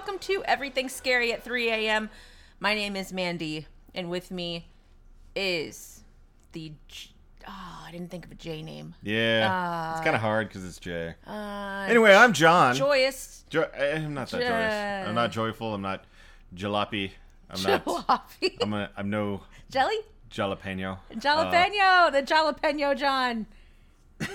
welcome to Everything Scary at 3 a.m. My name is Mandy, and with me is the. J- Oh, I didn't think of a J name. Yeah, it's kind of hard because it's J. Uh, Anyway, I'm John. joyous. Jo- eh, I'm not that Jo- joyous. I'm not joyful. I'm not jalopy. I'm not. Jalopy. I'm a, I'm no Jelly? jalapeno. Uh, Jalapeno! the jalapeno John.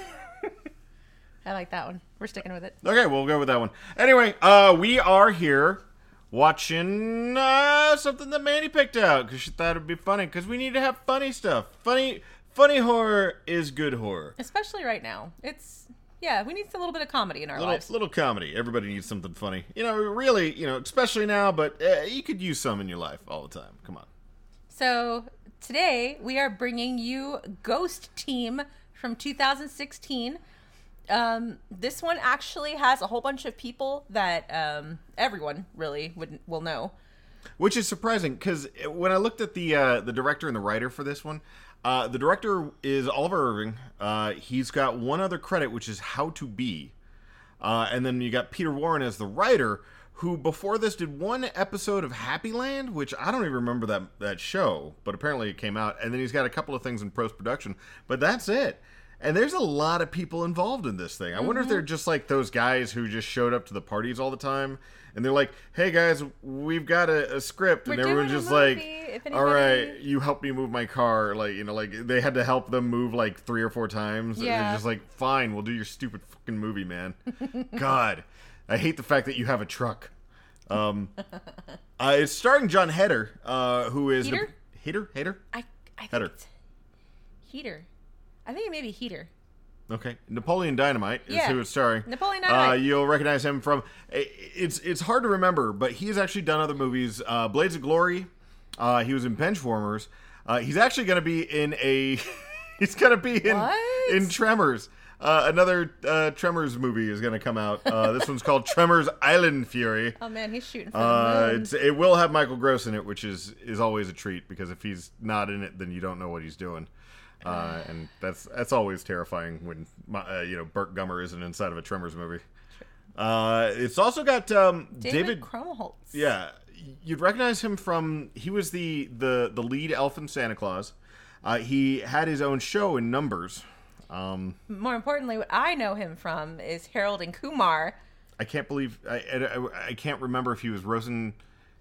I like that one. We're sticking with it. okay, we'll go with that one. Anyway, uh, we are here watching uh, something that Mandy picked out because she thought it'd be funny. Because we need to have funny stuff. Funny, funny horror is good horror. Especially right now. It's. Yeah, we need a little bit of comedy in our little lives. little comedy. Everybody needs something funny. You know, really, you know, especially now, but uh, you could use some in your life all the time. Come on. So today we are bringing you Ghost Team from 2016. Um, this one actually has a whole bunch of people that um, everyone really would will know. Which is surprising because when I looked at the uh, the director and the writer for this one, uh, the director is Oliver Irving. Uh, he's got one other credit, which is How to Be, uh, and then you got Peter Warren as the writer, who before this did one episode of Happy Land, which I don't even remember that that show, but apparently it came out, and then he's got a couple of things in post production, but that's it. And there's a lot of people involved in this thing. I wonder if they're just like those guys who just showed up to the parties all the time, and they're like, "Hey guys, we've got a, a script," and We're everyone's doing a just like, if "All right, you help me move my car." Like you know, like they had to help them move like three or four times. And Yeah. they're just like, "Fine, we'll do your stupid fucking movie, man." God, I hate the fact that you have a truck. Um, uh, it's starring Jon Heder, uh, who is Heater? Hater, Hater. I I think Header. Heater. I think it may be Heater. Okay, Napoleon Dynamite is Yeah. who it's starring. Napoleon Uh, Dynamite. you'll recognize him from. It's it's hard to remember, but he he's actually done other movies. Uh, Blades of Glory. Uh, he was in Benchwarmers. Uh, he's actually going to be in a. he's going to be in What? in Tremors. Uh, another uh, Tremors movie is going to come out. Uh, this one's called Tremors Island Fury. Oh man, he's shooting for Uh, the moon. it's, it will have Michael Gross in it, which is is always a treat because if he's not in it, then you don't know what he's doing, uh, and that's that's always terrifying when my, uh, you know Burt Gummer isn't inside of a Tremors movie. Uh, it's also got um, David, David. Krumholtz. yeah, you'd recognize him from he was the the the lead elf in Santa Clause. Uh, he had his own show in Numbers. Um, More importantly, what I know him from is Harold and Kumar. I can't believe I, I, I can't remember if he was Rosen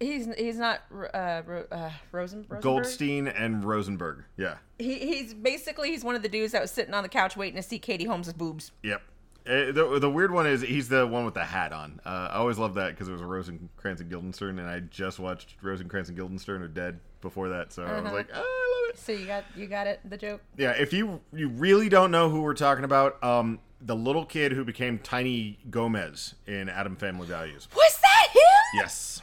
He's he's not uh, Ro- uh, Rosen Rosenberg? Goldstein and Rosenberg. Yeah. He, he's basically he's one of the dudes that was sitting on the couch waiting to see Katie Holmes' boobs. Yep. Uh, the, the weird one is he's the one with the hat on. Uh, I always loved that because it was a Rosencrantz and Guildenstern, and I just watched Rosencrantz and Guildenstern are dead before that, so I was like, oh, I love it. So you got you got it the joke. Yeah, if you you really don't know who we're talking about, um, the little kid who became Tiny Gomez in Adam Family Values. Was that him? Yes.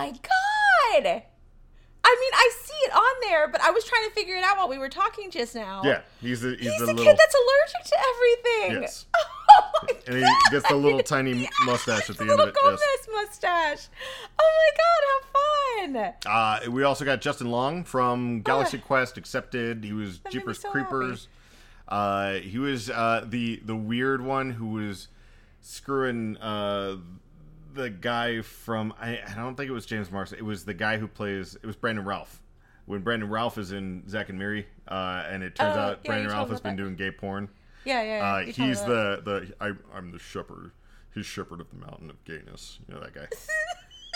My god! I mean, I see it on there, but I was trying to figure it out while we were talking just now. Yeah, he's the he's, he's the the little kid that's allergic to everything. Yes. Oh my and he God. gets the little tiny mustache at the end little of it. Gomez Yes. mustache. Oh my god, how fun! Uh, we also got Justin Long from Galaxy Oh. Quest Accepted. He was That Jeepers so Creepers. Uh, he was uh, the the weird one who was screwing uh, the guy from I, I don't think it was James Marsden. It was the guy who plays it was Brandon Routh. When Brandon Routh is in Zack and Miri, uh, and it turns Oh, out yeah, Brandon Routh has been about doing gay porn. Yeah, yeah. yeah. Uh, You told me he's the the I, I'm the shepherd. He's shepherd of the mountain of gayness. You know that guy.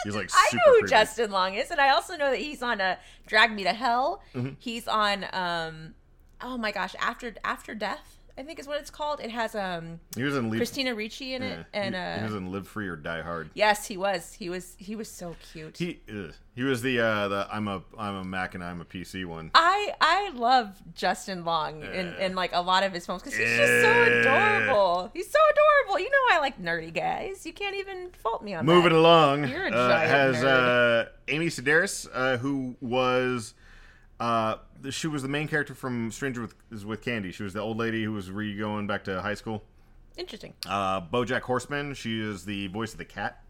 He's like I know who creepy. Justin Long is, and I also know that he's on a Drag Me to Hell. Mm-hmm. He's on um, oh my gosh, After After Death, I think is what it's called. It has um He was in Leave, Christina Ricci in yeah, it, and he, uh, he was in Live Free or Die Hard. yes, he was. He was. He was so cute. He he was the uh, the I'm a I'm a Mac and I'm a PC one. I I love Justin Long in, Yeah. in like a lot of his films because he's just so adorable. He's so adorable. You know I like nerdy guys. You can't even fault me on Moving that. Moving along, You're a uh, giant has uh, Amy Sedaris, uh, who was uh, she was the main character from Stranger with is with Candy. She was the old lady who was re going back to high school. Interesting. Uh, BoJack Horseman. She is the voice of the cat.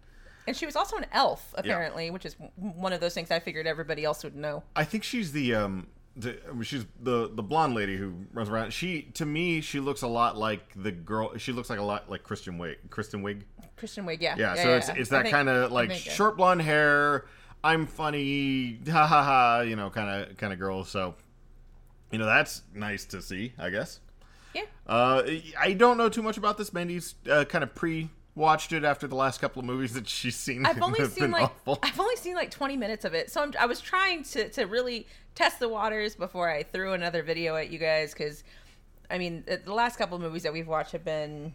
And she was also an elf, apparently, which is one of those things I figured everybody else would know. I think she's the um I mean, she's the the blonde lady who runs around. She to me she looks a lot like the girl. She looks like a lot like Christian Wig. Kristen Wiig. Christian Wig, yeah. Yeah, so it's yeah. it's I that kind of like short blonde hair. I'm funny, ha ha ha. You know, kind of kind of girl. So, you know, that's nice to see. I guess. Yeah. Uh, I don't know too much about this. Mandy's uh, kind of pre watched it after the last couple of movies that she's seen. I've only seen like awful. I've only seen like 20 minutes of it, so I'm, I was trying to to really test the waters before I threw another video at you guys because, I mean, the, the last couple of movies that we've watched have been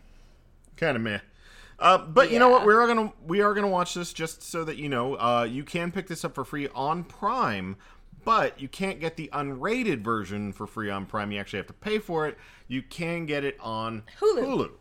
kind of meh. Uh, but you know what? We are gonna we are gonna watch this just so that you know. Uh, you can pick this up for free on Prime, but you can't get the unrated version for free on Prime. You actually have to pay for it. You can get it on Hulu.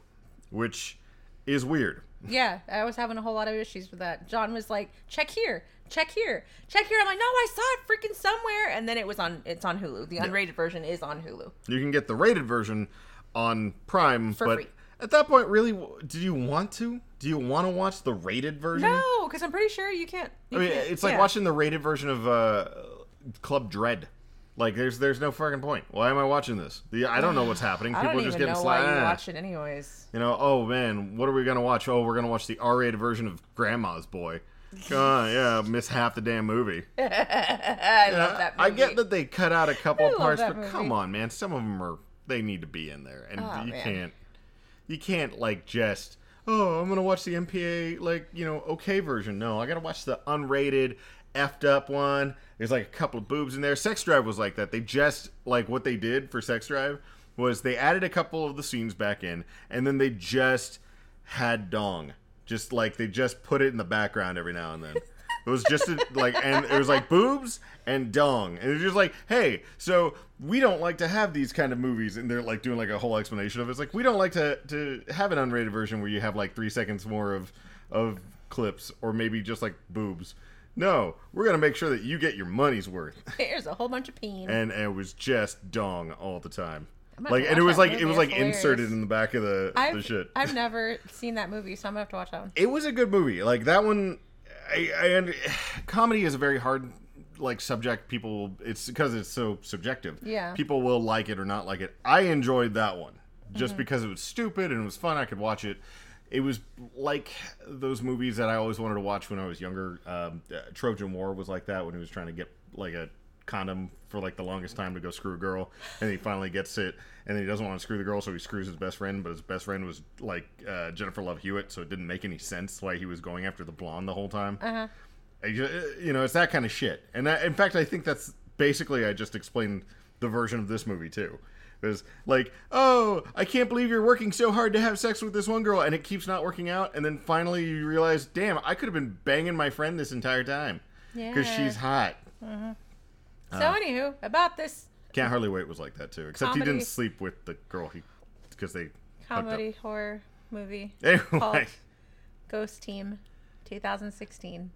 which is weird. yeah. I was having a whole lot of issues with that. John was like, "Check here, check here, check here." I'm like, "No, I saw it freaking somewhere," and then it was on it's on Hulu. The unrated version is on Hulu. You can get the rated version on Prime, For but free. At that point, really, do you want to? Do you want to watch the rated version? No, because I'm pretty sure you can't. you I mean, can't- it's like yeah. watching the rated version of uh, Club Dread. Like, there's there's no fucking point. Why am I watching this? The, I don't know what's happening. People are just even getting know why you slapped. watch it anyways. You know, oh man, what are we gonna watch? Oh, we're gonna watch the R-rated version of Grandma's Boy. On, yeah, miss half the damn movie. I love that movie. I get that they cut out a couple parts, but movie. come on, man, some of them are they need to be in there, and Oh, you man. can't, you can't like just oh, I'm gonna watch the MPA like you know okay version. No, I gotta watch the unrated, effed up one. There's like a couple of boobs in there. Sex Drive was like that. They just like what they did for Sex Drive was they added a couple of the scenes back in, and then they just had dong, just like they just put it in the background every now and then. It was just a, like, and it was like boobs and dong, and it's just like, hey, so we don't like to have these kind of movies, and they're like doing like a whole explanation of it. It's like we don't like to to have an unrated version where you have like three seconds more of of clips, or maybe just like boobs. No, we're gonna make sure that you get your money's worth, There's a whole bunch of peen. and, and it was just dong all the time. Like, and it was like it was like It's inserted in the back of the the I've, shit. I've never seen that movie, so I'm gonna have to watch that one. it was a good movie. Like that one, I, I under, comedy is a very hard like subject. People, it's because it's so subjective. Yeah. people will like it or not like it. I enjoyed that one just Mm-hmm. because it was stupid and it was fun. I could watch it. It was like those movies that I always wanted to watch when I was younger. Um, uh, Trojan War was like that when he was trying to get like a condom for like the longest time to go screw a girl, and he finally gets it, and then he doesn't want to screw the girl, so he screws his best friend. But his best friend was like uh, Jennifer Love Hewitt, so it didn't make any sense why he was going after the blonde the whole time. Uh-huh. I You know, it's that kind of shit. And that, in fact, I think that's basically I just explained the version of this movie too. It was like, oh, I can't believe you're working so hard to have sex with this one girl, and it keeps not working out. And then finally you realize, damn, I could have been banging my friend this entire time because Yeah. she's hot. So, uh, anywho, about this Can't hardly wait was like that too. Except he didn't sleep with the girl he because they comedy horror movie Anyway, Ghost Team 2016.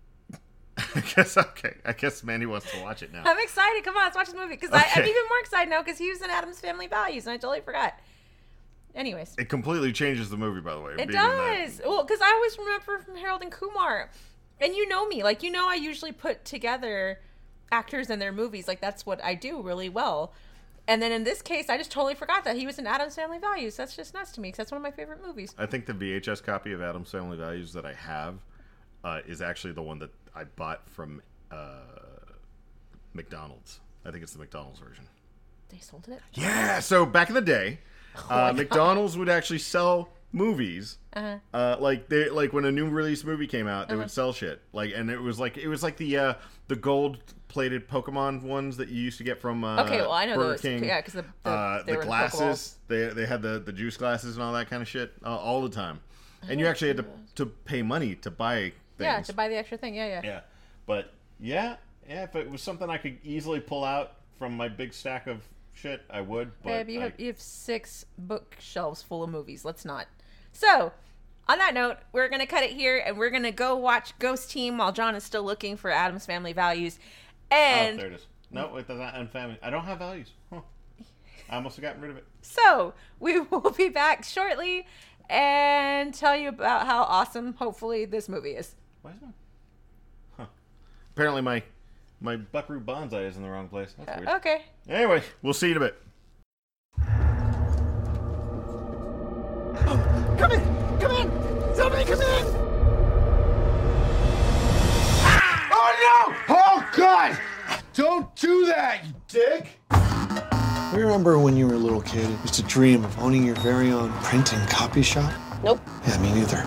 I guess okay. I guess Mandy wants to watch it now. I'm excited. Come on, let's watch the movie because I'm even more excited now because he was in Addams Family Values and I totally forgot. Anyways, It completely changes the movie, by the way. it in that. does. Well, because I always remember from Harold and Kumar, and you know me, like you know, I usually put together actors and their movies. Like that's what I do really well. And then in this case, I just totally forgot that he was in Addams Family Values. That's just nuts to me because that's one of my favorite movies. I think the VHS copy of Addams Family Values that I have uh, is actually the one that I bought from uh, McDonald's. I think it's the McDonald's version. They sold it. Yeah. So back in the day, Oh uh, McDonald's would actually sell movies. Uh-huh. Uh, like they like when a new release movie came out, they would sell shit. Like, and it was like it was like the uh, the gold plated Pokemon ones that you used to get from uh, Okay, well I know Burger those. King. Yeah, because the the, uh, the glasses. They they had the, the juice glasses and all that kind of shit uh, all the time. And you actually had to, to pay money to buy things. Yeah, to buy the extra thing. Yeah, yeah. Yeah. But yeah, yeah. If it was something I could easily pull out from my big stack of shit, I would. But Babe, you I- have you have six bookshelves full of movies. Let's not. So, on that note, we're gonna cut it here, and we're gonna go watch Ghost Team while John is still looking for Addams Family Values. oh, there it is. No, it doesn't. And family. I don't have values. Huh. I almost have gotten rid of it. so we will be back shortly and tell you about how awesome, hopefully, this movie is. Why is mine? Huh. Apparently, my my Buckaroo Banzai is in the wrong place. That's uh, weird. Okay. Anyway, we'll see you in a bit. Come in! Come in! Somebody come in! Ah! Oh no! Oh God! Don't do that, you dick! You remember when you were a little kid, you used to dream of owning your very own print and copy shop? Nope. Yeah, me neither.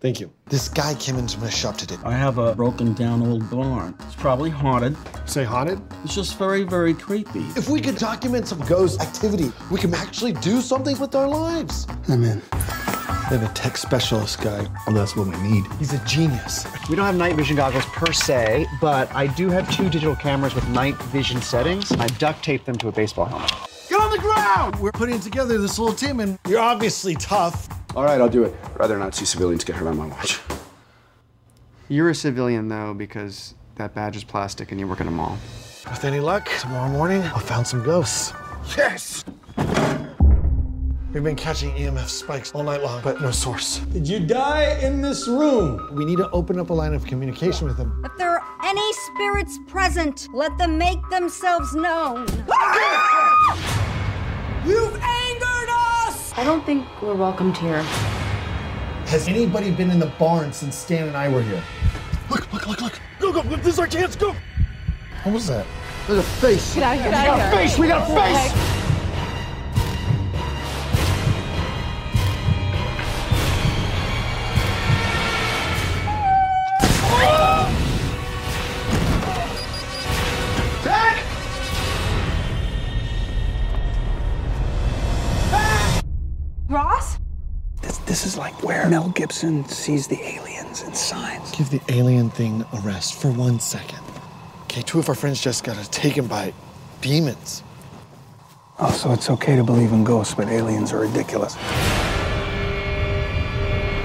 Thank you. This guy came into my shop today. I have a broken down old barn. It's probably haunted. Say haunted? It's just very, very creepy. If we could document some ghost activity, we can actually do something with our lives. I'm in. They have a tech specialist guy. Well, that's what we need. He's a genius. We don't have night vision goggles per se, but I do have two digital cameras with night vision settings. I duct tape them to a baseball helmet. Get on the ground! We're putting together this little team, and you're obviously tough. All right, I'll do it. Rather not see civilians get hurt on my watch. You're a civilian though, because that badge is plastic and you work in a mall. With any luck, tomorrow morning, I'll found some ghosts. Yes! We've been catching EMF spikes all night long, but no source. Did you die in this room? We need to open up a line of communication with them. If there are any spirits present, let them make themselves known. You've angered us! I don't think we're welcomed here. Has anybody been in the barn since Stan and I were here? Look, look, look, look. Go, go, this is our chance, go! What was that? There's a face. Get out of here. Get out of here. Face! We got a face! Zach! Ross? This, this is like where Mel Gibson sees the aliens in signs. Give the alien thing a rest for one second. Okay, two of our friends just got taken by demons. Oh, so it's okay to believe in ghosts, but aliens are ridiculous.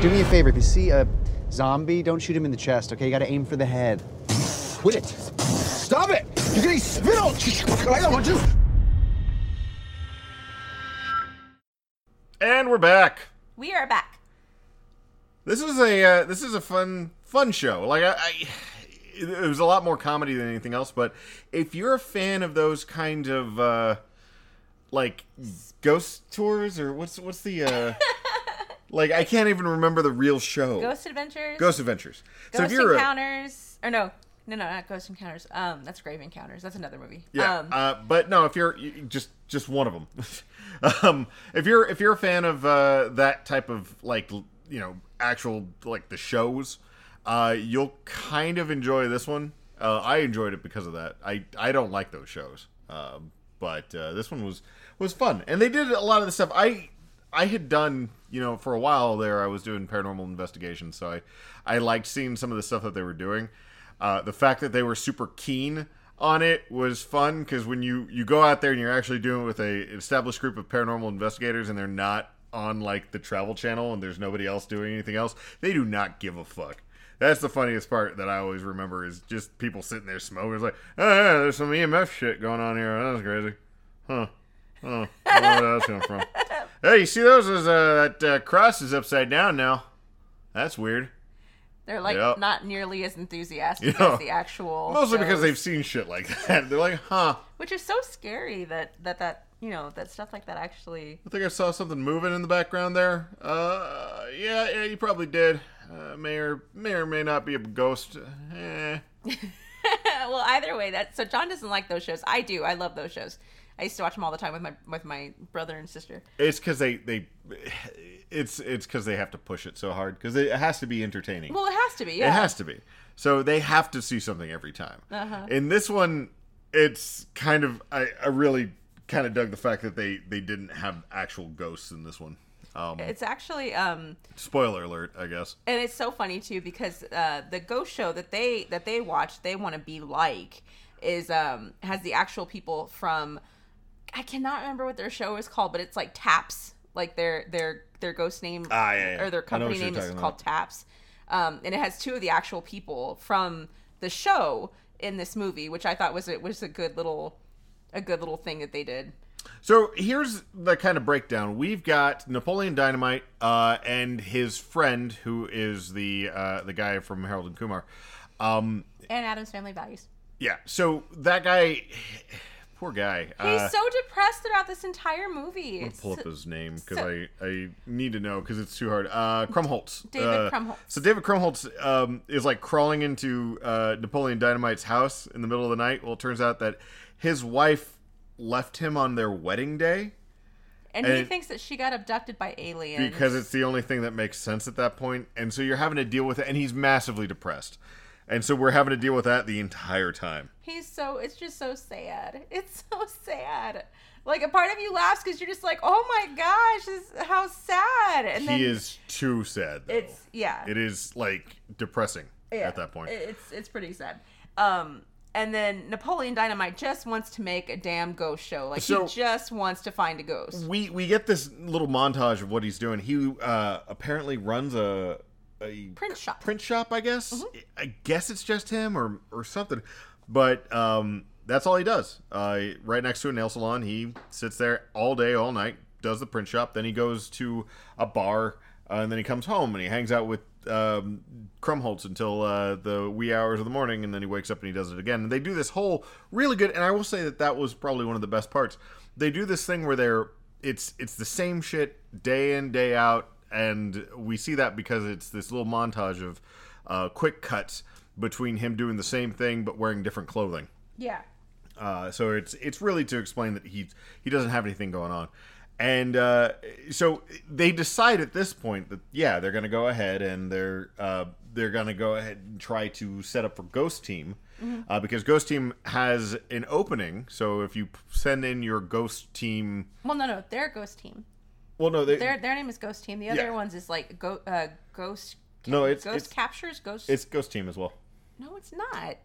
Do me a favor, if you see a zombie, don't shoot him in the chest, okay? You gotta aim for the head. Quit it! Stop it! You're getting spit on! I don't want you! And we're back. We are back. This is a uh, this is a fun fun show. Like I, I, it was a lot more comedy than anything else. But if you're a fan of those kind of uh, like ghost tours or what's what's the uh, like I can't even remember the real show. Ghost Adventures. Ghost Adventures. so if Ghost you're a, Encounters. Or no, no, no, not Ghost Encounters. Um, that's Grave Encounters. That's another movie. Yeah, Um, uh, but no, if you're you- just just one of them. um, if you're if you're a fan of uh, that type of like you know actual like the shows, uh, you'll kind of enjoy this one. Uh, I enjoyed it because of that. I I don't like those shows, um, but uh, this one was was fun, and they did a lot of the stuff I I had done. You know, for a while there, I was doing paranormal investigations, so I I liked seeing some of the stuff that they were doing. Uh, the fact that they were super keen on it was fun because when you you go out there and you're actually doing it with a established group of paranormal investigators and they're not on like the travel channel and there's nobody else doing anything else they do not give a fuck. That's the funniest part that i always remember is just people sitting there smoking. It's like oh yeah there's some emf shit going on here. That was crazy. Huh. Huh. I don't know where that's coming from. Hey you see those? Is, uh, that uh, cross is upside down now. That's weird. They're like Yep. not nearly as enthusiastic as the actual. mostly because they've seen shit like that. They're like huh. Which is so scary that that that you know that stuff like that actually. I think I saw something moving in the background there. Uh, yeah, yeah, you probably did. Uh, may or may or may not be a ghost. Eh. well, either way, that so John doesn't like those shows. I do. I love those shows. I used to watch them all the time with my with my brother and sister. It's because they they, it's it's because they have to push it so hard because it has to be entertaining. Well, it has to be. Yeah. It has to be. So they have to see something every time. Uh-huh. In this one, it's kind of I, I really kind of dug the fact that they they didn't have actual ghosts in this one. Um, It's actually um spoiler alert, I guess. and it's so funny too because uh, the ghost show that they that they watch they want to be like is um has the actual people from I cannot remember what their show is called but it's like Taps like their their their ghost name Ah, yeah, yeah. or their I know what company name is talking called. Taps um and it has two of the actual people from the show in this movie which I thought was it was a good little a good little thing that they did So here's the kind of breakdown. We've got Napoleon Dynamite uh, and his friend, who is the uh, the guy from Harold and Kumar. Um, And Addams Family Values. yeah. So that guy, poor guy. He's uh, so depressed throughout this entire movie. I'll It's- pull up his name because so- I, I need to know because it's too hard. Uh, Krumholtz. David uh, Krumholtz. So David Krumholtz um, is like crawling into uh, Napoleon Dynamite's house in the middle of the night. Well, it turns out that his wife left him on their wedding day and he and- thinks that she got abducted by aliens. because it's the only thing that makes sense at that point. And so you're having to deal with it, and he's massively depressed. And so we're having to deal with that the entire time. He's so it's just so sad. It's so sad. Like a part of you laughs because you're just like, oh my gosh, this, how sad. And then he is too sad. Though. It's yeah. It is like depressing Yeah, at that point. It's it's pretty sad. Um, and then Napoleon Dynamite just wants to make a damn ghost show. Like So- he just wants to find a ghost. we we get this little montage of what he's doing. He uh, apparently runs a a Print shop. print shop. I guess. I guess it's just him or or something. But um, that's all he does. Uh, right next to a nail salon, he sits there all day, all night, does the print shop. Then he goes to a bar, uh, and then he comes home and he hangs out with um, Krumholtz until uh, the wee hours of the morning, and then he wakes up and he does it again. And they do this whole really good. And I will say that that was probably one of the best parts. They do this thing where they're it's it's the same shit day in day out, and we see that because it's this little montage of uh, quick cuts between him doing the same thing but wearing different clothing. Yeah. Uh, so it's it's really to explain that he he doesn't have anything going on, and uh, so they decide at this point that yeah they're going to go ahead and they're uh, they're going to go ahead and try to set up for Ghost Team Mhm. uh, because Ghost Team has an opening. So if you send in your Ghost Team, Well, no, no, they're ghost team. well no they Their their name is Ghost Team. The other Yeah. ones is like go uh ghost. No, it's- ghost it's- captures ghost. it's Ghost Team as well. no, it's not.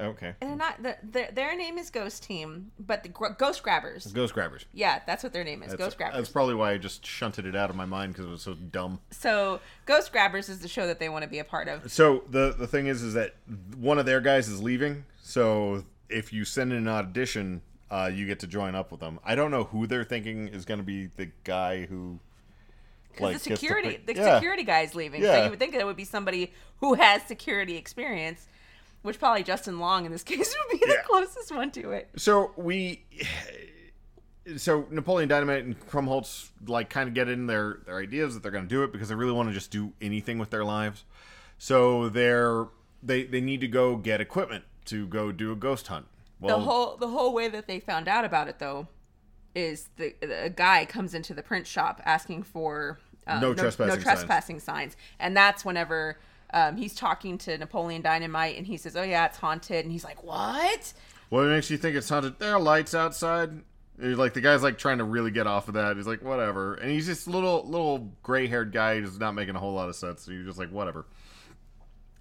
Okay, And They're not. The, their their name is Ghost Team, but the Ghost Grabbers. Ghost Grabbers. Yeah, that's what their name is. That's, Ghost Grabbers. that's probably why I just shunted it out of my mind because it was so dumb. So Ghost Grabbers is the show that they want to be a part of. So the the thing is, is that one of their guys is leaving. So if you send in an audition, uh, you get to join up with them. I don't know who they're thinking is going to be the guy who. Because gets the security, pick- the Yeah. security guy's leaving, so you would think that it would be somebody who has security experience, which probably Justin Long in this case would be the Yeah. closest one to it. So we. So Napoleon Dynamite and Krumholtz like kind of get in their their ideas that they're going to do it because they really want to just do anything with their lives. So they're they they need to go get equipment to go do a ghost hunt. Well, the whole the whole way that they found out about it though is the a guy comes into the print shop asking for uh, No trespassing no signs. trespassing signs, and that's whenever um, he's talking to Napoleon Dynamite, and he says, "Oh yeah, it's haunted," and he's like, "What?" What makes you think it's haunted? There are lights outside. And, like the guy's like trying to really get off of that. He's like, whatever. And he's just little little gray haired guy who's not making a whole lot of sense. So you're just like, whatever.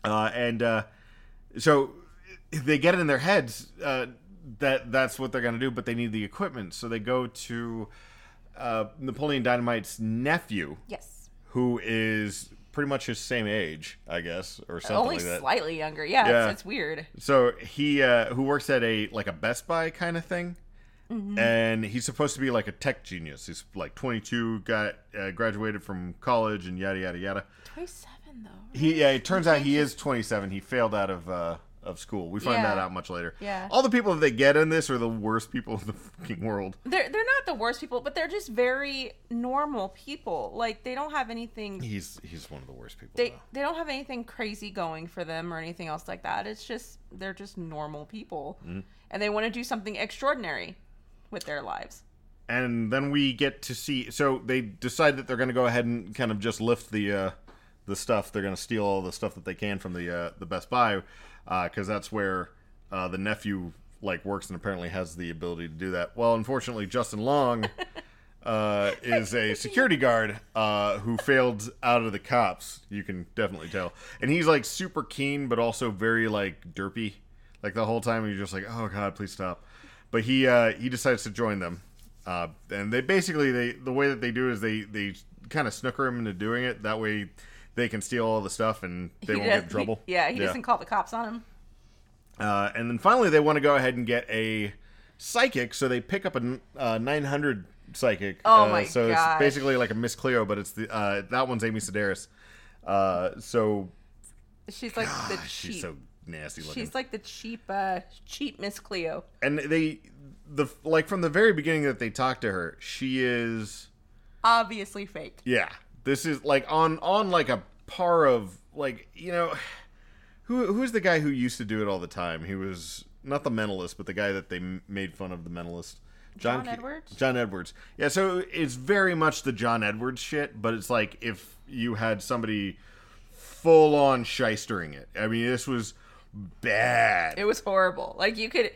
Uh, and uh, so they get it in their heads uh, that that's what they're gonna do, but they need the equipment. So they go to uh, Napoleon Dynamite's nephew, Yes, who is pretty much his same age, I guess, or something only like that. slightly younger. Yeah, Yeah. It's, it's weird. So he uh, who works at a like a Best Buy kind of thing, Mhm. and he's supposed to be like a tech genius. He's like 22, got uh, graduated from college, and yada yada yada. Twenty-seven though. He yeah, it turns out he is 27. He failed out of uh, of school. We find Yeah. that out much later. Yeah. All the people that they get in this are the worst people in the fucking world. They're they're not the worst people, but they're just very normal people. Like they don't have anything. He's he's one of the worst people. They they don't have anything crazy going for them or anything else like that. It's just they're just normal people, Mhm. and they want to do something extraordinary with their lives. and then we get to see so they decide that they're going to go ahead and kind of just lift the uh the stuff they're going to steal all the stuff that they can from the uh the best buy because that's where uh the nephew like works and apparently has the ability to do that. Well unfortunately justin long uh is a security guard uh who failed out of the cops. You can definitely tell. And he's like super keen but also very like derpy. Like the whole time you're just like oh god please stop. But he uh he decides to join them. Uh and they basically they the way that they do is they they kind of snooker him into doing it. That way they can steal all the stuff and they He won't does- get in trouble he- yeah, he doesn't call the cops on him. uh, and then finally, they want to go ahead and get a psychic, so they pick up a uh, 900 psychic. Oh uh, my So gosh. it's basically like a Miss Cleo, but it's the uh, that one's Amy Sedaris. Uh, so She's like the cheap. she's so nasty looking. She's like the cheap, uh, cheap Miss Cleo. and they the like from the very beginning that they talk to her, she is Obviously fake. yeah. This is like on on like a par of like you know who who's the guy who used to do it all the time? He was not the mentalist, but the guy that they m- made fun of the mentalist. John Ke- Edwards? John Edwards. Yeah, so it's very much the John Edwards shit, but it's like if you had somebody full on shystering it. I mean, this was bad. It was horrible. Like you could,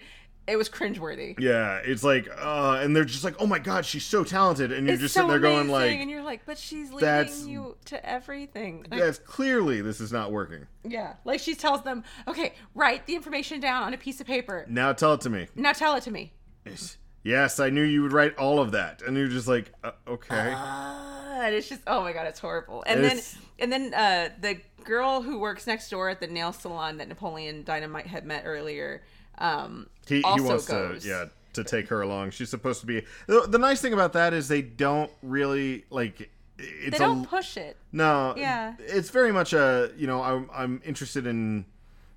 it was cringeworthy. Yeah, it's like, uh, and they're just like, oh my god, she's so talented, and you're It's just so sitting there going like, and you're like, but she's leading you to everything. Like, that's clearly this is not working. Yeah, like she tells them, okay, write the information down on a piece of paper. Now tell it to me. Now tell it to me. Yes, yes I knew you would write all of that, and you're just like, uh, okay. Ah, and it's just, oh my god, it's horrible. And It's- then, and then uh, the girl who works next door at the nail salon that Napoleon Dynamite had met earlier, um, he, he wants goes. to, yeah, to take her along. She's supposed to be. The, the nice thing about that is they don't really like. It's They don't a, push it. No, Yeah. it's very much a you know I'm I'm interested in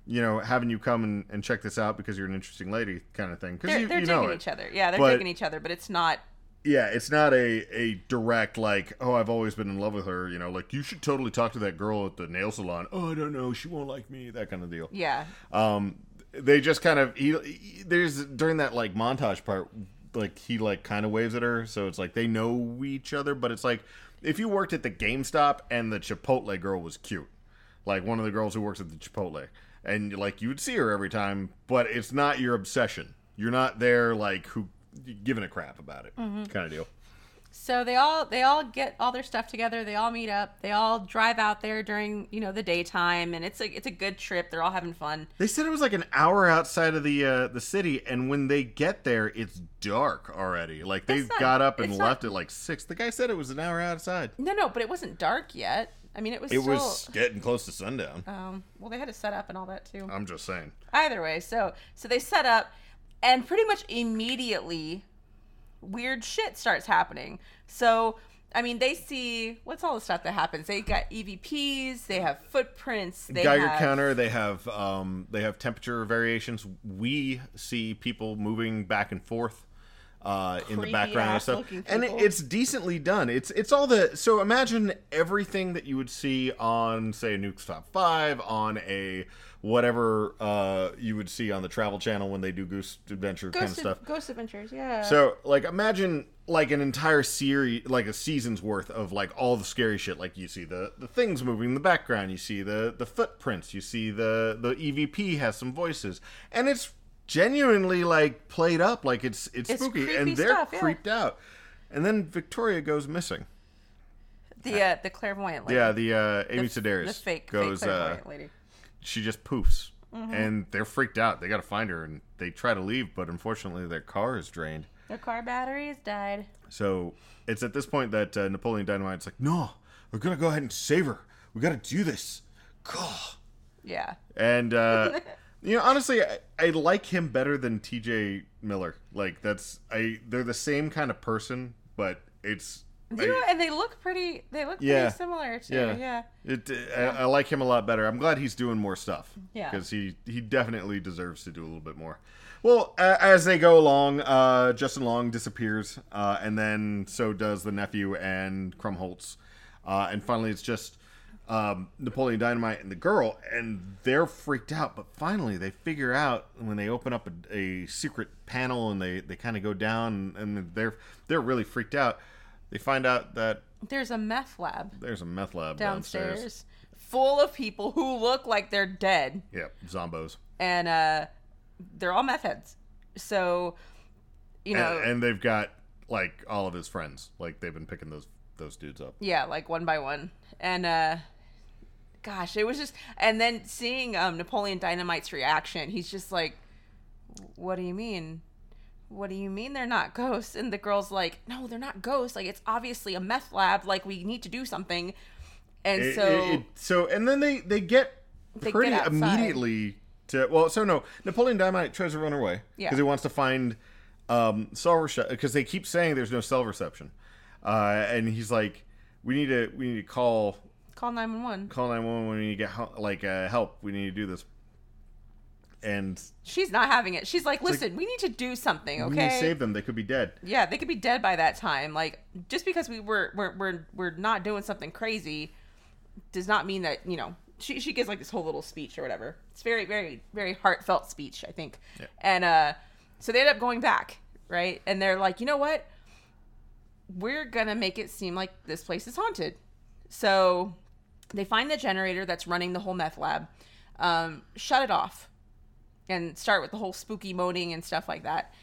you know having you come and, and check this out because you're an interesting lady kind of thing because They're, you, they're you digging each other. Yeah, they're But- digging each other, but it's not. yeah, it's not a a direct like, oh, I've always been in love with her. You know, like you should totally talk to that girl at the nail salon. Oh, I don't know, she won't like me. That kind of deal. Yeah. Um, they just kind of he, he- there's during that like montage part, like he like kind of waves at her, so it's like they know each other, but it's like if you worked at the GameStop and the Chipotle girl was cute, like one of the girls who works at the Chipotle, and like you would see her every time, but it's not your obsession. You're not there like who giving a crap about it, Mhm. kind of deal. So they all they all get all their stuff together. They all meet up. They all drive out there during you know the daytime, and it's a it's a good trip. They're all having fun. They said it was like an hour outside of the uh, the city, and when they get there, it's dark already. Like they got up and it's not- left at like six. The guy said it was an hour outside. No, no, but it wasn't dark yet. I mean, it was. It still, was getting close to sundown. Um, well, they had to set up and all that too. I'm just saying. Either way, so so they set up, and pretty much immediately, weird shit starts happening. So I mean, they see what's all the stuff that happens. They got EVPs. They have footprints. They Geiger have, counter. They have um, they have temperature variations. We see people moving back and forth uh, in the background and stuff, and it, it's decently done. It's it's all the so imagine everything that you would see on say a Nuke's Top Five on a whatever uh, you would see on the Travel Channel when they do Goose Adventure kind of Ghost, stuff. Ghost Adventures. Yeah. So, like, imagine like an entire series, like a season's worth of like all the scary shit. Like, you see the the things moving in the background, you see the the footprints, you see the the EVP has some voices, and it's genuinely like played up, like it's it's, It's spooky, and they're stuff, yeah. creeped out. And then Victoria goes missing. the uh, the clairvoyant lady. Yeah, the uh, Amy The- Sedaris the fake- fake goes. uh, clairvoyant lady. She just poofs, Mhm. and they're freaked out. They got to find her, and they try to leave, but unfortunately, their car is drained. Their car battery batteries died. So it's at this point that uh, Napoleon Dynamite's like, no, we're gonna go ahead and save her. We got to do this. God. Yeah. And uh, you know, honestly, I, I like him better than T.J. Miller. Like that's I. They're the same kind of person, but it's. You know, and they look pretty. They look yeah, pretty similar too. yeah, Yeah. It, I, I like him a lot better. I'm glad he's doing more stuff. Yeah. because he he definitely deserves to do a little bit more. Well, uh, as they go along, uh, Justin Long disappears, uh, and then so does the nephew and Krumholtz, uh, and finally it's just um, Napoleon Dynamite and the girl, and they're freaked out. But finally, they figure out when they open up a, a secret panel and they, they kind of go down, and they're they're really freaked out. They find out that There's a meth lab there's a meth lab downstairs, downstairs. full of people who look like they're dead, Yeah, zombos. and uh, they're all meth heads. So, you know, and, and they've got like all of his friends. Like they've been picking those those dudes up. yeah, like one by one, and uh, gosh, it was just, and then seeing um Napoleon Dynamite's reaction, he's just like, "What do you mean?" What do you mean they're not ghosts? And the girl's like, no, they're not ghosts. Like it's obviously a meth lab. Like we need to do something. And It- so it- it- so and then they they get They pretty get immediately to well. So no, Napoleon Dynamite tries to run away Yeah. because he wants to find um, cell reception because they keep saying there's no cell reception, uh, and he's like, we need to we need to call Call 911. call nine one one. We need to get like uh, help. We need to do this. And She's not having it. She's like, listen, we need to do something, okay? we need to save them. They could be dead. Yeah, they could be dead by that time. Like, just because we were we're we're, we're not doing something crazy does not mean that, you know, she, she gives like this whole little speech or whatever. It's very, very, very heartfelt speech, I think. And uh so they end up going back, right? And they're like, you know what? We're gonna make it seem like this place is haunted. So they find the generator that's running the whole meth lab, um, shut it off, and start with the whole spooky moaning and stuff like that.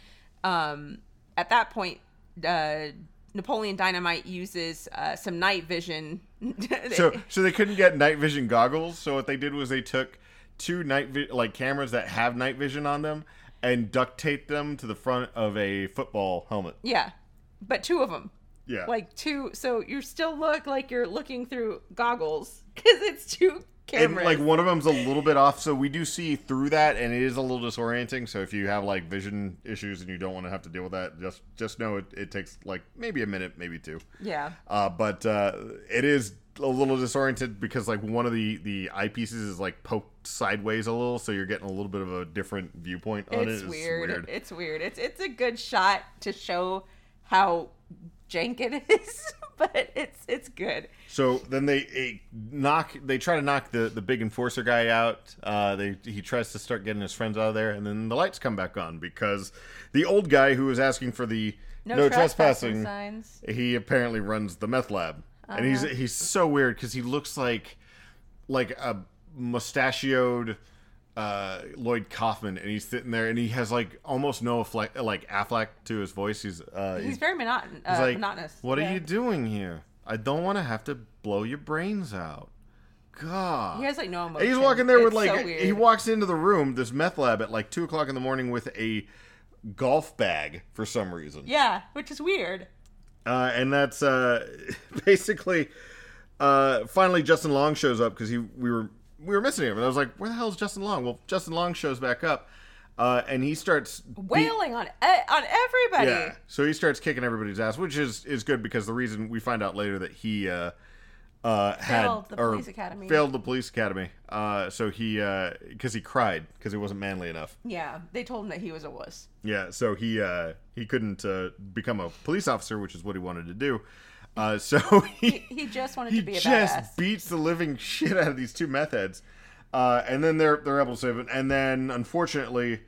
Um, at that point, uh, Napoleon Dynamite uses uh, some night vision. So so they couldn't get night vision goggles. So what they did was they took two night vi- like cameras that have night vision on them and duct taped them to the front of a football helmet. yeah, but two of them. Yeah. Like two, so you still look like you're looking through goggles because it's two and like one of them's a little bit off, so we do see through that, and it is a little disorienting. So if you have like vision issues and you don't want to have to deal with that, just just know it, it takes like maybe a minute, maybe two. yeah, Uh, but uh, it is a little disoriented because like one of the the eyepieces is like poked sideways a little, so you're getting a little bit of a different viewpoint on it. it's it. weird. It's weird. It's it's a good shot to show how jank it is, but it's it's good. So then they eh, knock. They try to knock the, the big enforcer guy out. Uh, they he tries to start getting his friends out of there, and then the lights come back on because the old guy who was asking for the No, no, trespassing trespassing, signs. he apparently runs the meth lab, and he's Uh-huh. he's so weird because he looks like like a mustachioed uh, Lloyd Kaufman, and he's sitting there, and he has like almost no affle- like Affleck to his voice. He's uh, He's very monoton- uh, He's like, monotonous. What Yeah. are you doing here? I don't want to have to blow your brains out. God. He has like no And emotion. he's walking there with like so he walks into the room, this meth lab at like two o'clock in the morning with a golf bag for some reason. Yeah, which is weird. Uh, and that's uh, basically uh, finally Justin Long shows up because he we were we were missing him, and I was like, where the hell is Justin Long? Well, Justin Long shows back up, uh, and he starts be- Wailing on e- on everybody. yeah. So he starts kicking everybody's ass, which is is good because the reason we find out later that he uh, uh, had Failed the or police academy. failed the police academy. Uh, so he because he cried because he wasn't manly enough. Yeah, they told him that he was a wuss. Yeah. So he uh, he couldn't uh, become a police officer, which is what he wanted to do. Uh, so he He just wanted he to be a just badass. beats the living shit out of these two meth heads, uh, and then they're they're able to save it. And then unfortunately,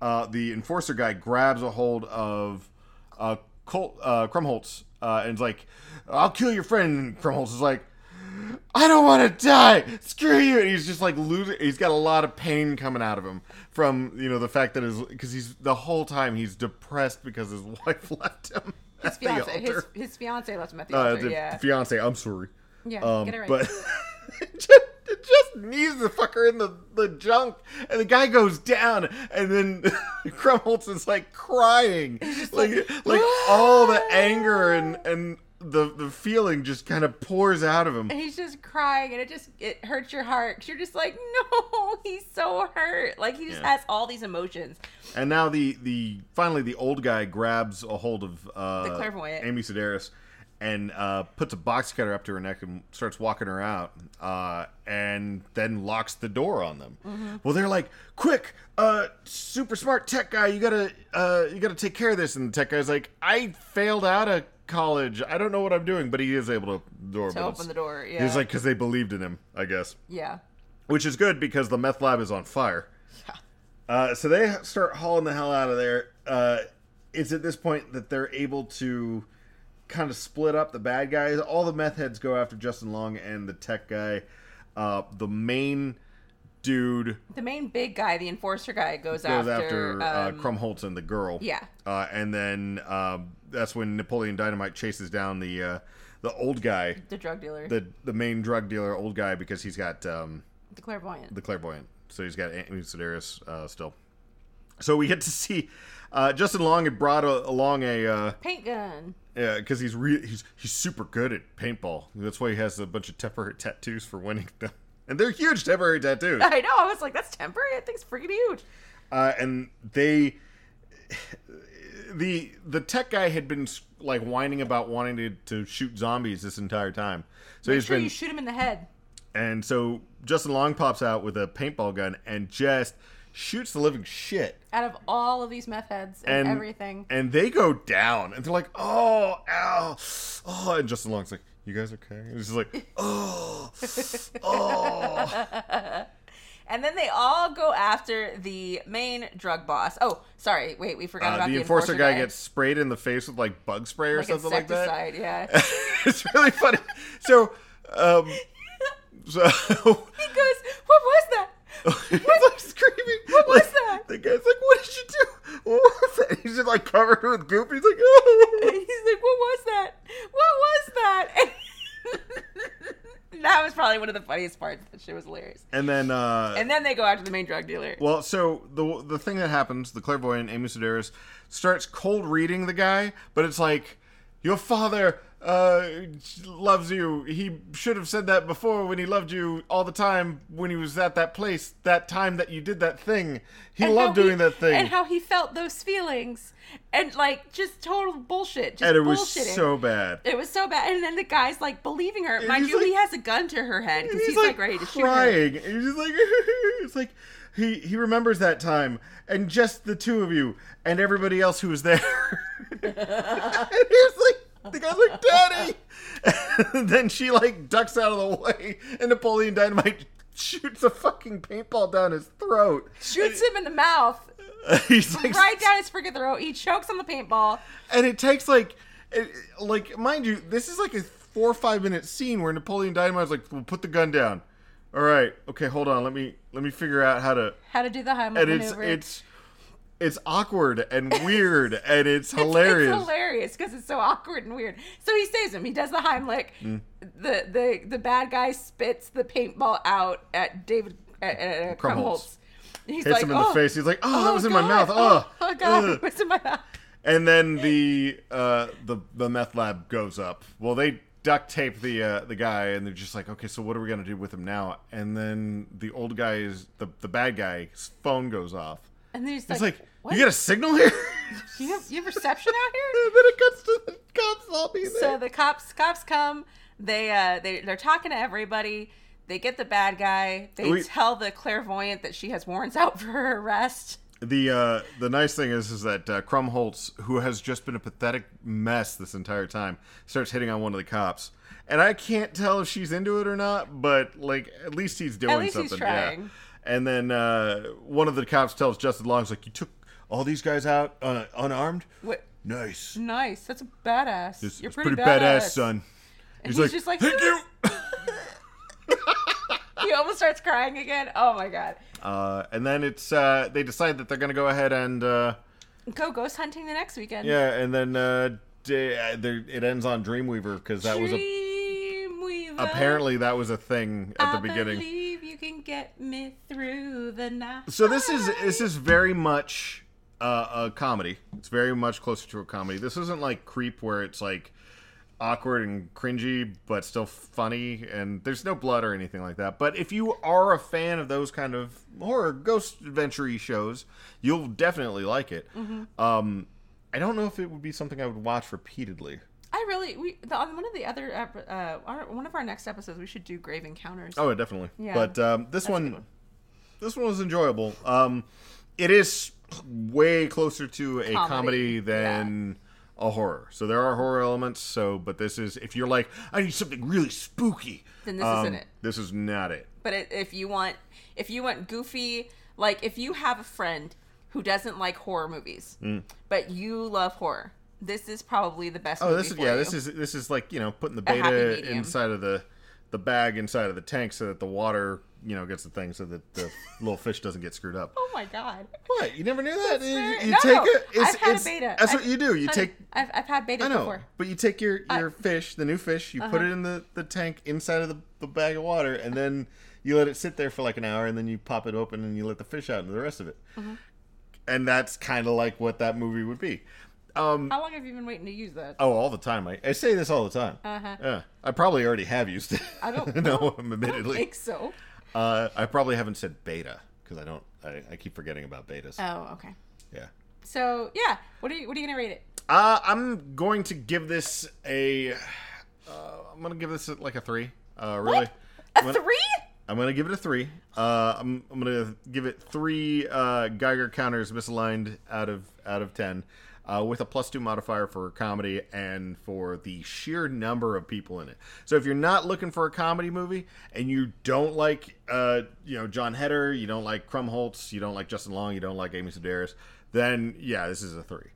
uh, the enforcer guy grabs a hold of uh, Colt uh, Krumholtz uh, and is like, "I'll kill your friend." And Krumholtz is like, "I don't want to die. Screw you!" And he's just like losing. He's got a lot of pain coming out of him from you know the fact that his because he's the whole time he's depressed because his wife left him. His fiance, his, his fiance left him at the Uh, altar. the yeah, fiance. I'm sorry. Yeah, Um, get it right. But it just, just knees the fucker in the, the junk, and the guy goes down, and then Krumholtz is like crying, like like all the anger and and the the feeling just kind of pours out of him. and he's just crying, and it just it hurts your heart. 'cause you're just like, no, he's so hurt. Like he just Yeah. has all these emotions. And now the the finally the old guy grabs a hold of uh, The clairvoyant. Amy Sedaris and uh, puts a box cutter up to her neck and starts walking her out, uh, and then locks the door on them. Mhm. Well, they're like, "Quick, uh, super smart tech guy, you gotta uh, you gotta take care of this." And the tech guy's like, "I failed out of college. I don't know what I'm doing," but he is able to door To open the door, yeah. He's like, because they believed in him, I guess Yeah. which is good because the meth lab is on fire. Yeah. Uh, so they start hauling the hell out of there. Uh, it's at this point that they're able to kind of split up the bad guys. All the meth heads go after Justin Long and the tech guy. Uh, the main dude The main big guy, the enforcer guy, goes, goes after, after uh, um, Krumholtz and the girl. Yeah. Uh, and then um, that's when Napoleon Dynamite chases down the uh, the old guy, the drug dealer, the the main drug dealer, old guy, because he's got um, the clairvoyant. the clairvoyant. So he's got Anthony Sedaris uh, still. So we get to see uh, Justin Long had brought a, along a uh, Paint gun. yeah because he's re- he's he's super good at paintball. That's why he has a bunch of temporary tattoos for winning them, and they're huge temporary tattoos. I know. I was like, that's temporary. That thing's freaking huge. uh, and they the the tech guy had been like whining about wanting to, to shoot zombies this entire time. So Make he's sure been you shoot him in the head. and so Justin Long pops out with a paintball gun and just shoots the living shit. Out of all of these meth heads and, And everything. And they go down and they're like, oh, ow, oh, and Justin Long's like, you guys okay? And he's just like, oh, oh. And then they all go after the main drug boss. Oh, sorry. Wait, we forgot Uh, about the the, enforcer guy gets sprayed in the face with like bug spray or like something like that. yeah. it's really funny. So, um, so he goes, "What was that? he's like screaming. What was that?" The guy's like, "What did you do? What was that?" He's just like covered with goop. He's like, "Oh." He's like, "What was that? What was that?" And that was probably one of the funniest parts. That shit was hilarious. And then, uh, And then they go after the main drug dealer. well, so the the thing that happens, the clairvoyant Amy Sedaris starts cold reading the guy, but it's like, your father uh, loves you. He should have said that before when he loved you all the time when he was at that place, that time that you did that thing. He And loved doing that thing. And how he felt those feelings. And like just total bullshit. Just and it was so bad. It was so bad. And then the guy's like believing her. And Mind you, like- he has a gun to her head because And he's, like, ready to shoot her. crying. And he's just like, it's like he he remembers that time and just the two of you and everybody else who was there. and he's like, the guy's like, Daddy. And then she like ducks out of the way, and Napoleon Dynamite shoots a fucking paintball down his throat. Shoots him in the mouth. He's like, right down his freaking throat. He chokes on the paintball. and it takes like, it, like mind you, this is like a four or five minute scene where Napoleon Dynamite's like, "Well, put the gun down." All right, okay, hold on. Let me let me figure out how to. How to do the Heimlich And maneuver. it's it's awkward and weird and it's It's- hilarious. It's hilarious because it's so awkward and weird. So he saves him. He does the Heimlich. Mm. The the the bad guy spits the paintball out at David at, at, Krumholtz. He's Hits like, him in the "Oh, face. He's like, "Oh, that was in my mouth. Oh, Oh, oh god, ugh." it was in my mouth." And then the uh, the the meth lab goes up. Well, they duct tape the uh, the guy, and they're just like, okay, so what are we gonna do with him now? And then the old guy's the the bad guy's phone goes off. And then he's It's like, like, what? you get a signal here. you have, you have reception out here? and then it cuts to the cops all being there. So the cops cops come. They uh they they're talking to everybody. They get the bad guy. They We- tell the clairvoyant that she has warrants out for her arrest. The uh, the nice thing is is that uh, Krumholtz, who has just been a pathetic mess this entire time, starts hitting on one of the cops, and I can't tell if she's into it or not. But like, at least he's doing least he's something. trying. Yeah. And then uh, one of the cops tells Justin Long, Long's like, "You took all these guys out uh, unarmed. What? Nice. Nice. That's a badass. It's, You're it's pretty, pretty, badass, son." And he's just like, "Thank you." he almost starts crying again. Oh my god. Uh, and then it's uh, they decide that they're gonna go ahead and. Uh, Go ghost hunting the next weekend. Yeah, and then uh, d- uh, there, it ends on Dreamweaver because that was a Dreamweaver. apparently that was a thing at I the beginning. believe you can get me through the night. So this is this is very much uh, a comedy. It's very much closer to a comedy. This isn't like Creep where it's like awkward and cringy but still funny and there's no blood or anything like that. But if you are a fan of those kind of horror ghost adventure shows, you'll definitely like it. Mhm. Um I don't know if it would be something I would watch repeatedly. I really we the, on one of the other uh our, one of our next episodes we should do Grave Encounters. Oh, definitely. Yeah. But um, this one, one. this one was enjoyable. Um, it is way closer to a comedy, Comedy, than a horror. So there are horror elements. So, but this is if you're like, I need something really spooky. Then this um, isn't it. This is not it. But it, if you want if you want goofy like if you have a friend who doesn't like horror movies Mm. but you love horror, this is probably the best Oh, this is yeah. you. This is this is like you know putting the betta inside of the the bag inside of the tank so that the water you know gets the thing so that the little fish doesn't get screwed up. Oh my god. What? You never knew that? That's You, very- you no, take it. It's, I've had it's, a betta. That's what I've- you do. You honey, take I've, I've had bettas I know, before. but you take your your fish, the new fish, you put Uh-huh. it in the, the tank inside of the, the bag of water, and then you let it sit there for like an hour, and then you pop it open and you let the fish out and the rest of it. Mhm. And that's kind of like what that movie would be. Um, How long have you been waiting to use that? oh, all the time. I, I say this all the time. Uh-huh. Yeah, I probably already have used it. I don't no, know. admittedly. I think so. Uh, I probably haven't said betta because I don't. I, I keep forgetting about bettas. Oh, okay. Yeah. So yeah, what are you what are you gonna rate it? Uh, I'm going to give this a. Uh, I'm gonna give this like a three. Uh, really. A I'm gonna- three? I'm gonna give it a three. Uh, I'm, I'm gonna give it three uh, Geiger counters misaligned out of out of ten, uh, with a plus two modifier for comedy and for the sheer number of people in it. So if you're not looking for a comedy movie and you don't like uh, you know Jon Heder, you don't like Krumholtz, you don't like Justin Long, you don't like Amy Sedaris, then yeah, this is a three.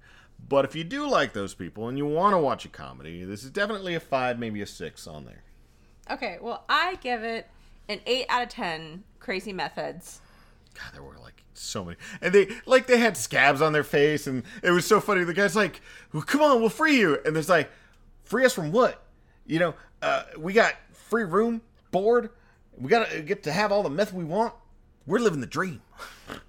But if you do like those people and you want to watch a comedy, this is definitely a five, maybe a six on there. Okay, well, I give it an 8 out of 10 crazy methods. God, there were like so many, and they like they had scabs on their face, and it was so funny. The guy's like, well, "Come on, we'll free you," and there's like, "Free us from what?" You know, uh, we got free room, board. We gotta get to have all the meth we want. We're living the dream.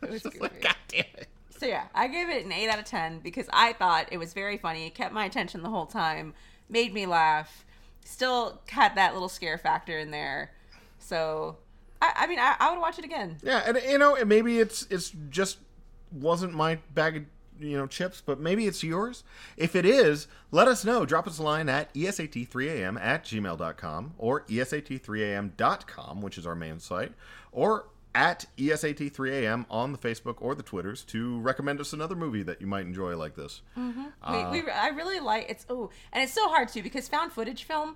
It was goofy. God damn it! So yeah, I gave it an 8 out of 10 because I thought it was very funny. It kept my attention the whole time, made me laugh, still had that little scare factor in there. So, I, I mean, I, I would watch it again. Yeah, and you know, and maybe it's it's just wasn't my bag of you know chips, but maybe it's yours. If it is, let us know. Drop us a line at E esat3am at gmail.com or E esat3am.com, which is our main site, or at E esat3am on the Facebook or the Twitters to recommend us another movie that you might enjoy like this. Uh, we, we, I really like it's oh, and it's so hard too because found footage film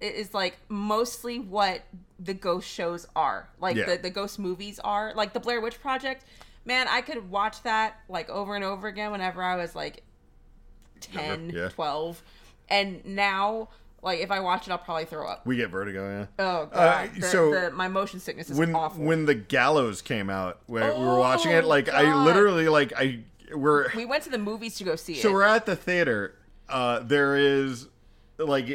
is like mostly what the ghost shows are, like Yeah. the the ghost movies are, like the Blair Witch Project. Man, I could watch that like over and over again whenever I was like 10, yeah. 12. and now like if I watch it, I'll probably throw up. We get vertigo, yeah. Oh god, Uh, the, so the, my motion sickness is when awful. when the gallows came out, where we were watching it, Oh, like I literally like I we're we went to the movies to go see So it. we're at the theater. Uh, there is like,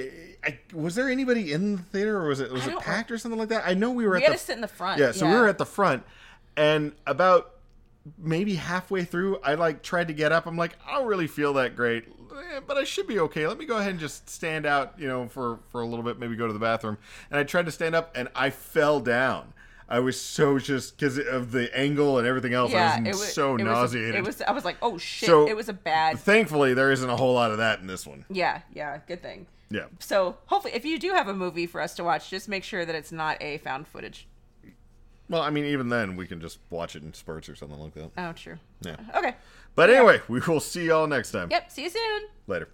I, was there anybody in the theater, or was it was it packed or something like that? I know we were at the front We at had the to sit in the front, Yeah, so we were at the front, and about maybe halfway through, I like tried to get up. I'm like, I don't really feel that great, eh, but I should be okay. Let me go ahead and just stand out, you know, for for a little bit, maybe go to the bathroom. And I tried to stand up, and I fell down. I was so just because of the angle and everything else. Yeah, I was, so it nauseated. Was, it was. I was like, oh shit! So, it was a bad. Thankfully, there isn't a whole lot of that in this one. Yeah, yeah, good thing. Yeah. So hopefully, if you do have a movie for us to watch, just make sure that it's not a found footage. Well, I mean, even then, we can just watch it in spurts or something like that. Oh, true. Yeah. Okay. But anyway, we will see y'all next time. Yep. See you soon. Later.